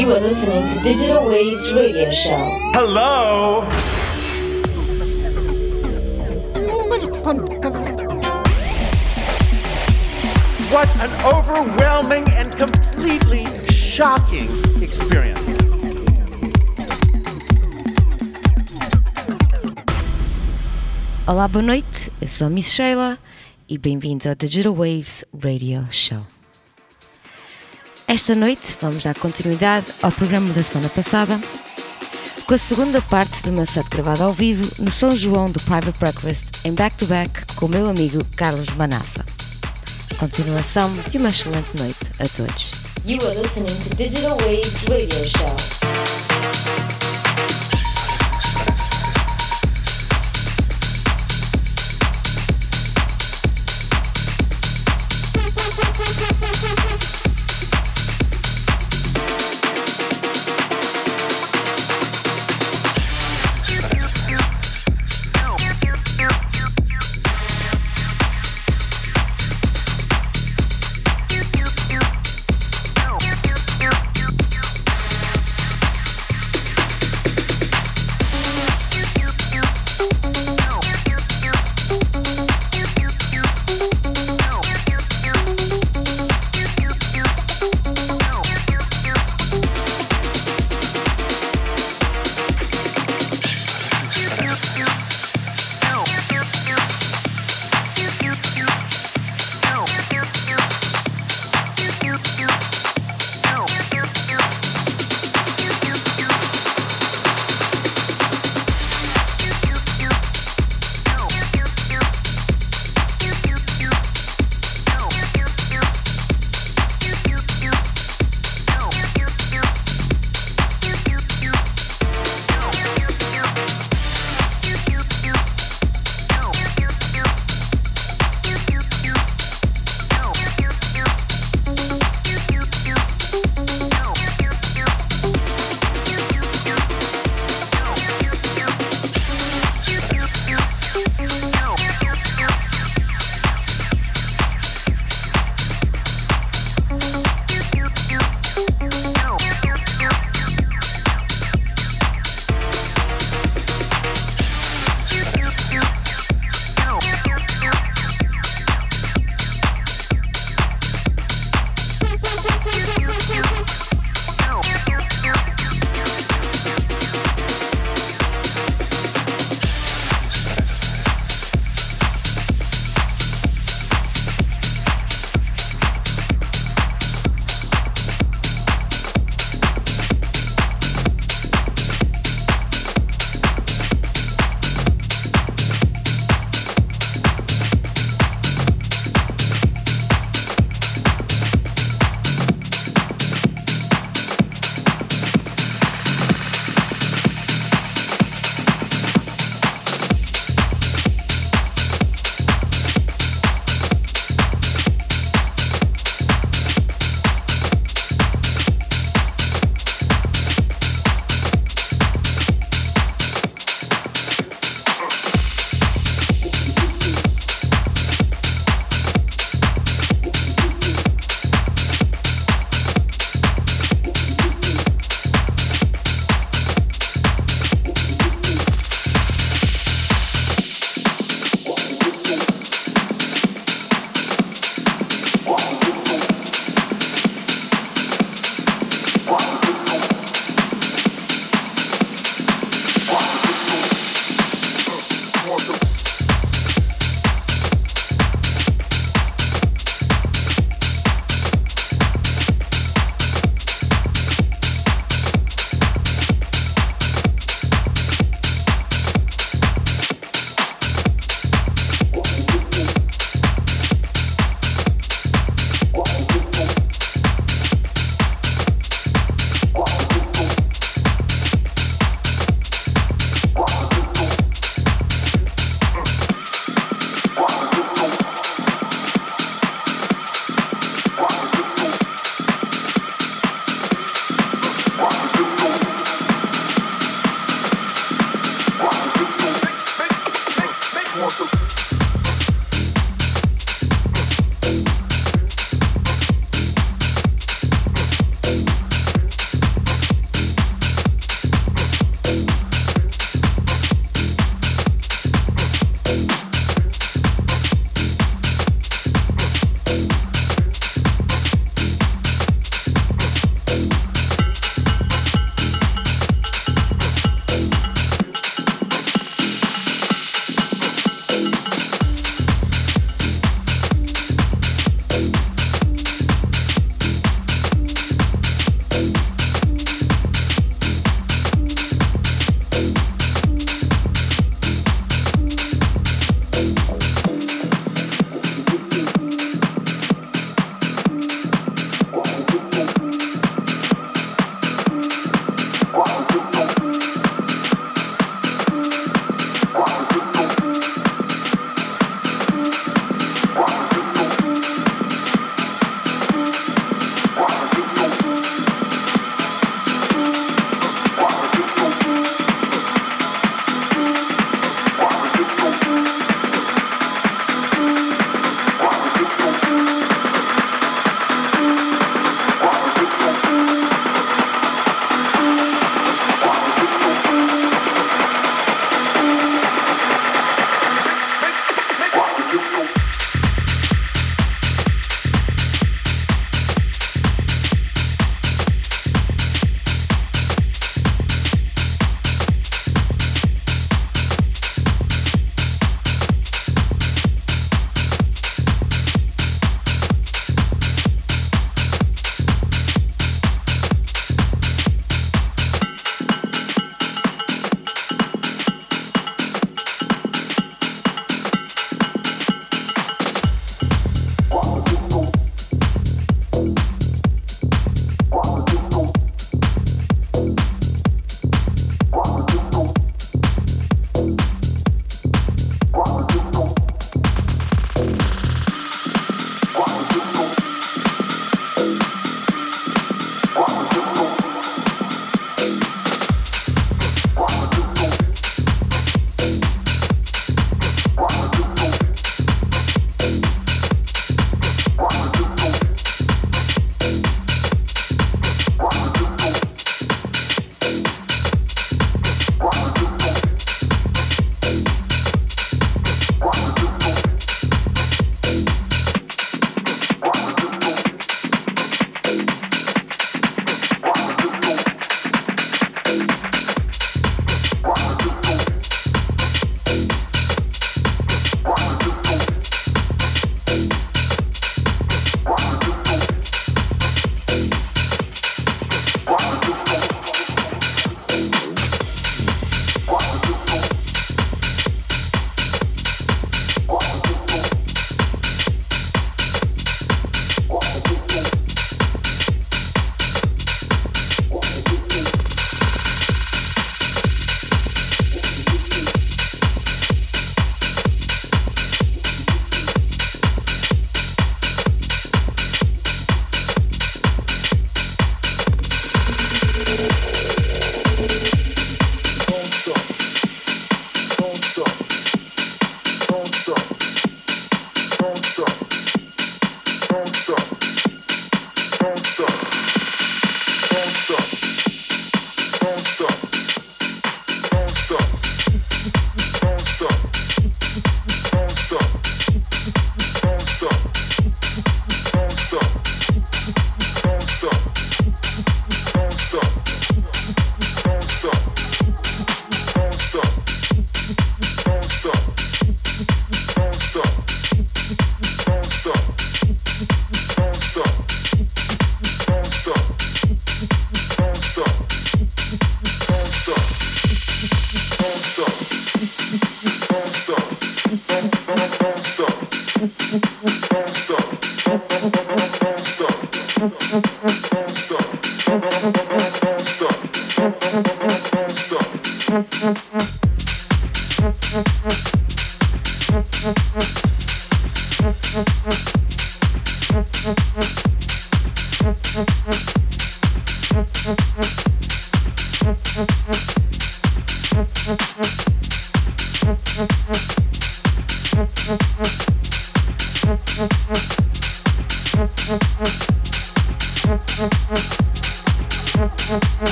You are listening to Digital Waves Radio Show. Hello. What an overwhelming and completely shocking experience. Olá, boa noite. Eu sou a Miss Sheila e bem-vindos ao Digital Waves Radio Show. Esta noite vamos dar continuidade ao programa da semana passada com a segunda parte do meu set gravado ao vivo no São João do Private Breakfast em back-to-back -back com o meu amigo Carlos Manassa. Continuação de uma excelente noite a todos. You are listening to Digital Waves Radio Show.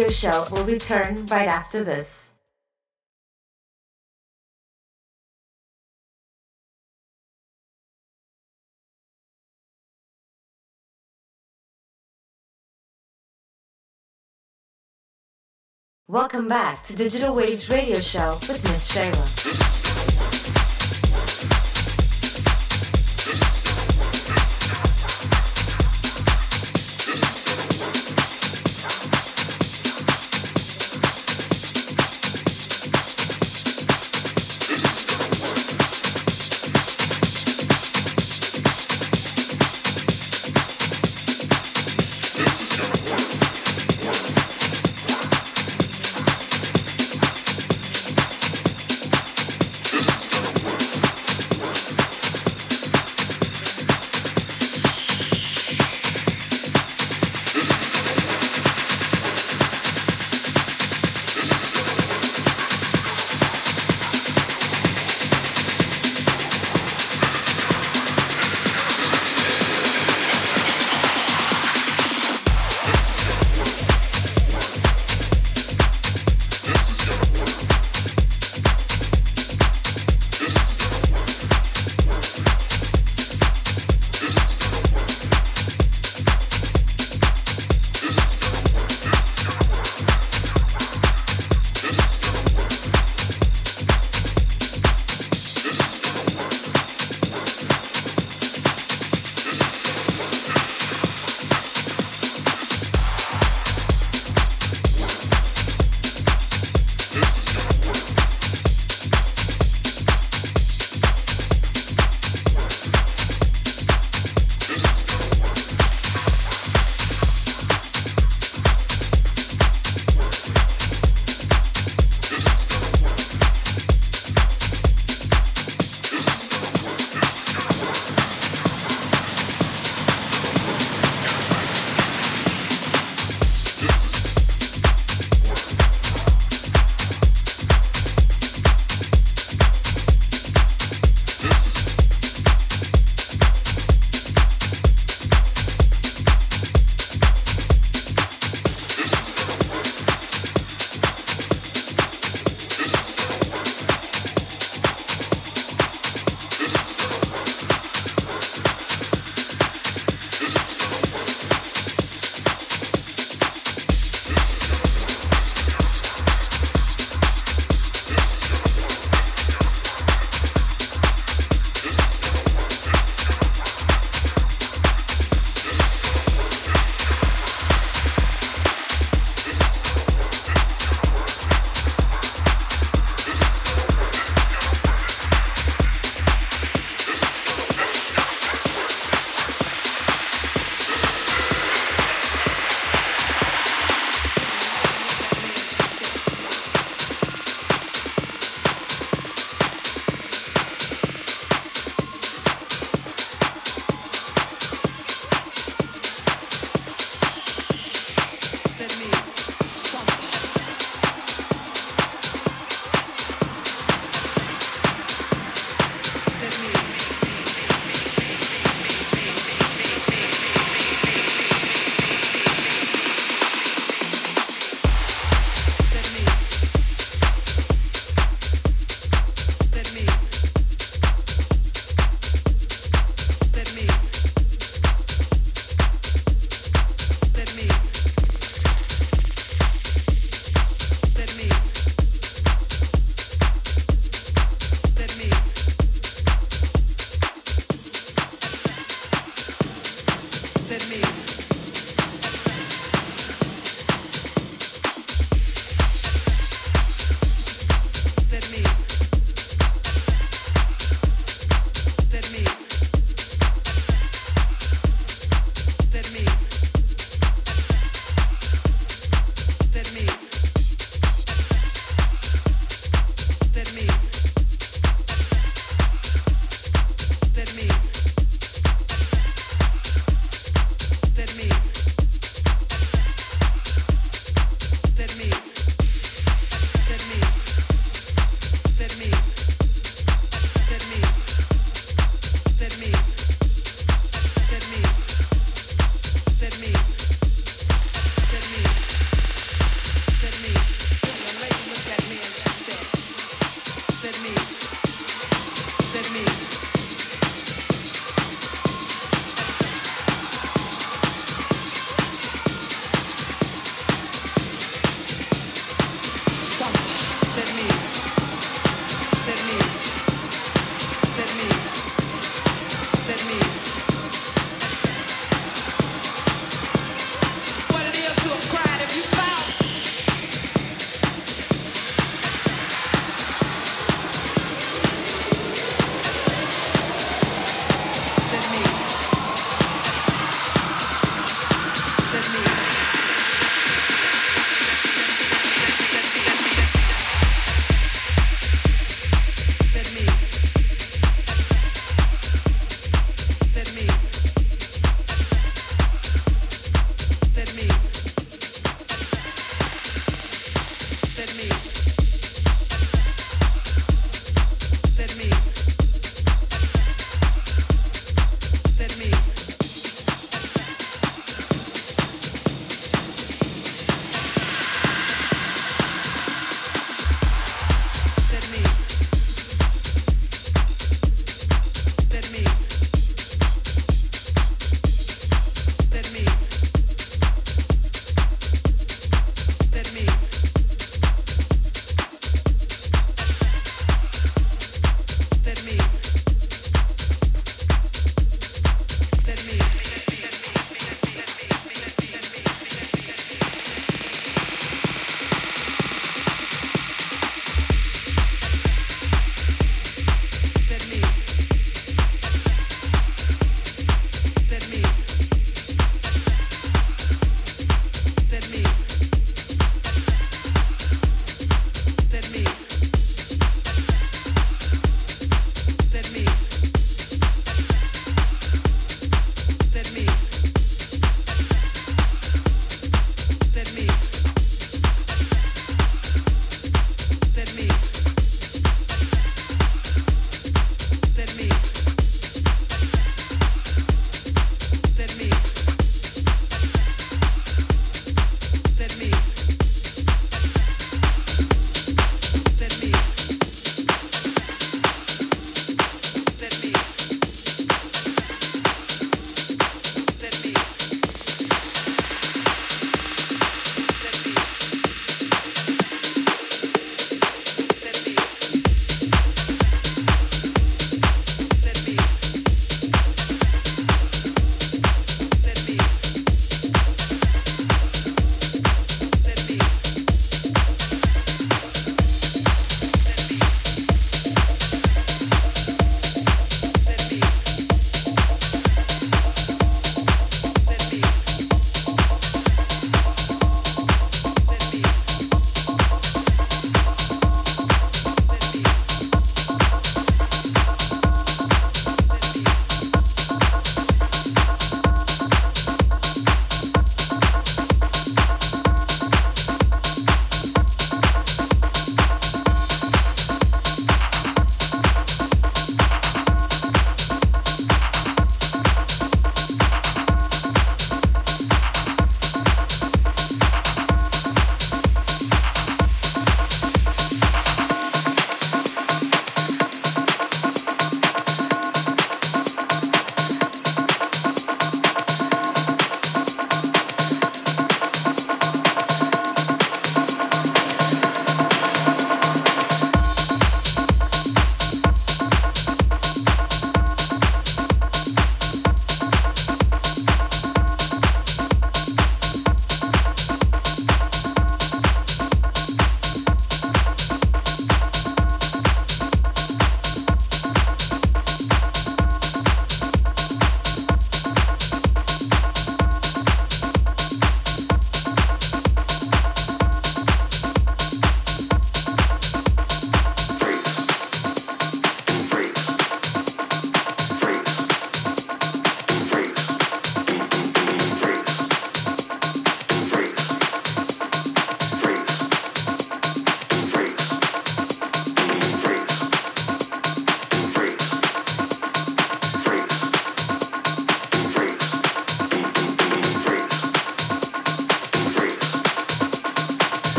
Radio show will return right after this. Welcome back to Digital Waves Radio Show with Miss Sheila.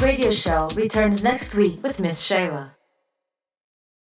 Radio show returns next week with Miss Sheila.